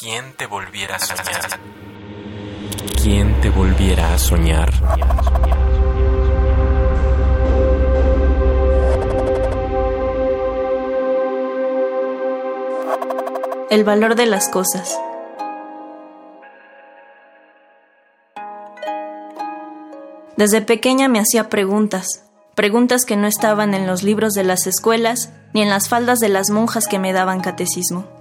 ¿Quién te volviera a soñar? ¿Quién te volviera a soñar? El valor de las cosas. Desde pequeña me hacía preguntas, preguntas que no estaban en los libros de las escuelas ni en las faldas de las monjas que me daban catecismo.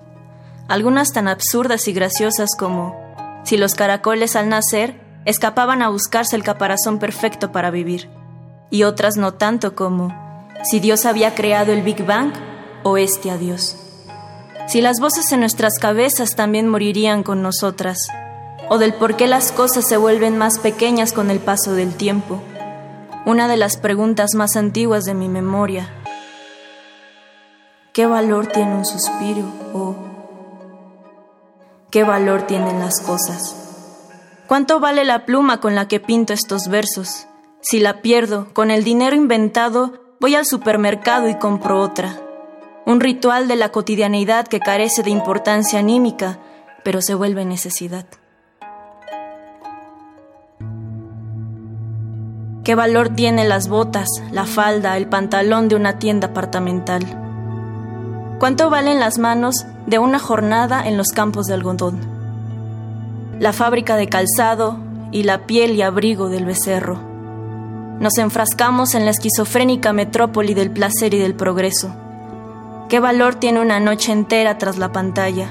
Algunas tan absurdas y graciosas como si los caracoles al nacer escapaban a buscarse el caparazón perfecto para vivir, y otras no tanto como si Dios había creado el Big Bang o este a Dios. Si las voces en nuestras cabezas también morirían con nosotras, o del por qué las cosas se vuelven más pequeñas con el paso del tiempo. Una de las preguntas más antiguas de mi memoria. ¿Qué valor tiene un suspiro o qué valor tienen las cosas? ¿Cuánto vale la pluma con la que pinto estos versos? Si la pierdo, con el dinero inventado, voy al supermercado y compro otra. Un ritual de la cotidianeidad que carece de importancia anímica, pero se vuelve necesidad. ¿Qué valor tiene las botas, la falda, el pantalón de una tienda apartamental? ¿Cuánto valen las manos de una jornada en los campos de algodón? La fábrica de calzado y la piel y abrigo del becerro. Nos enfrascamos en la esquizofrénica metrópoli del placer y del progreso. ¿Qué valor tiene una noche entera tras la pantalla?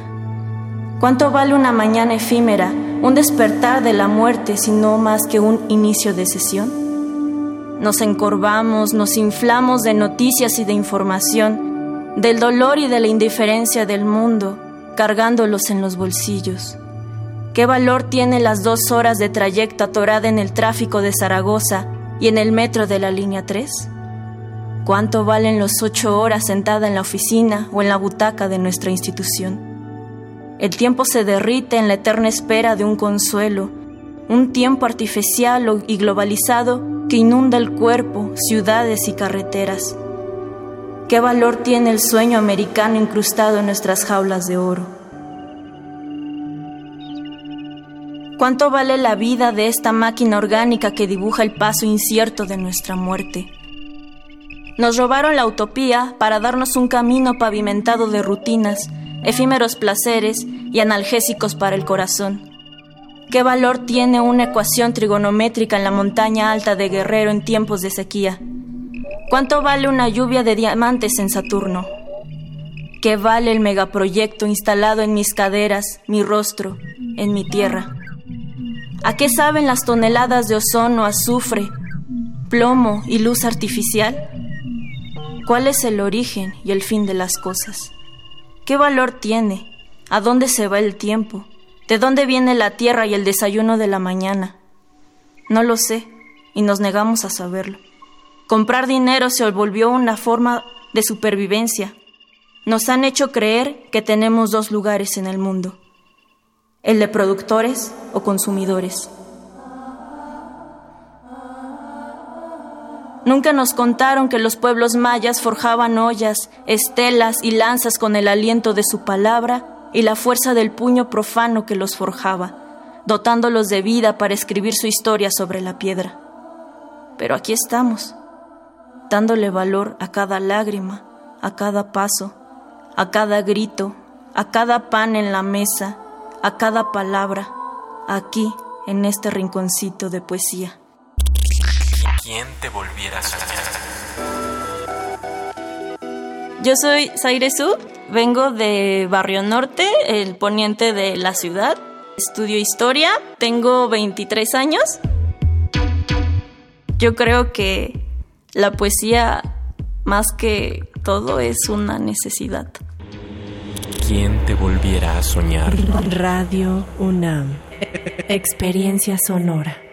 ¿Cuánto vale una mañana efímera, un despertar de la muerte, si no más que un inicio de sesión? Nos encorvamos, nos inflamos de noticias y de información, del dolor y de la indiferencia del mundo, cargándolos en los bolsillos. ¿Qué valor tiene las dos horas de trayecto atorada en el tráfico de Zaragoza y en el metro de la línea 3? ¿Cuánto valen las ocho horas sentada en la oficina o en la butaca de nuestra institución? El tiempo se derrite en la eterna espera de un consuelo, un tiempo artificial y globalizado que inunda el cuerpo, ciudades y carreteras. ¿Qué valor tiene el sueño americano incrustado en nuestras jaulas de oro? ¿Cuánto vale la vida de esta máquina orgánica que dibuja el paso incierto de nuestra muerte? Nos robaron la utopía para darnos un camino pavimentado de rutinas, efímeros placeres y analgésicos para el corazón. ¿Qué valor tiene una ecuación trigonométrica en la montaña alta de Guerrero en tiempos de sequía? ¿Cuánto vale una lluvia de diamantes en Saturno? ¿Qué vale el megaproyecto instalado en mis caderas, mi rostro, en mi tierra? ¿A qué saben las toneladas de ozono, azufre, plomo y luz artificial? ¿Cuál es el origen y el fin de las cosas? ¿Qué valor tiene? ¿A dónde se va el tiempo? ¿De dónde viene la tierra y el desayuno de la mañana? No lo sé, y nos negamos a saberlo. Comprar dinero se volvió una forma de supervivencia. Nos han hecho creer que tenemos dos lugares en el mundo, el de productores o consumidores. Nunca nos contaron que los pueblos mayas forjaban ollas, estelas y lanzas con el aliento de su palabra y la fuerza del puño profano que los forjaba, dotándolos de vida para escribir su historia sobre la piedra. Pero aquí estamos, dándole valor a cada lágrima, a cada paso, a cada grito, a cada pan en la mesa, a cada palabra, aquí, en este rinconcito de poesía. ¿Quién te volviera a soñar? Yo soy Zaire Su Vengo de Barrio Norte, el poniente de la ciudad. Estudio historia, tengo 23 años. Yo creo que la poesía, más que todo, es una necesidad. ¿Quién te volviera a soñar? Radio UNAM. Experiencia sonora.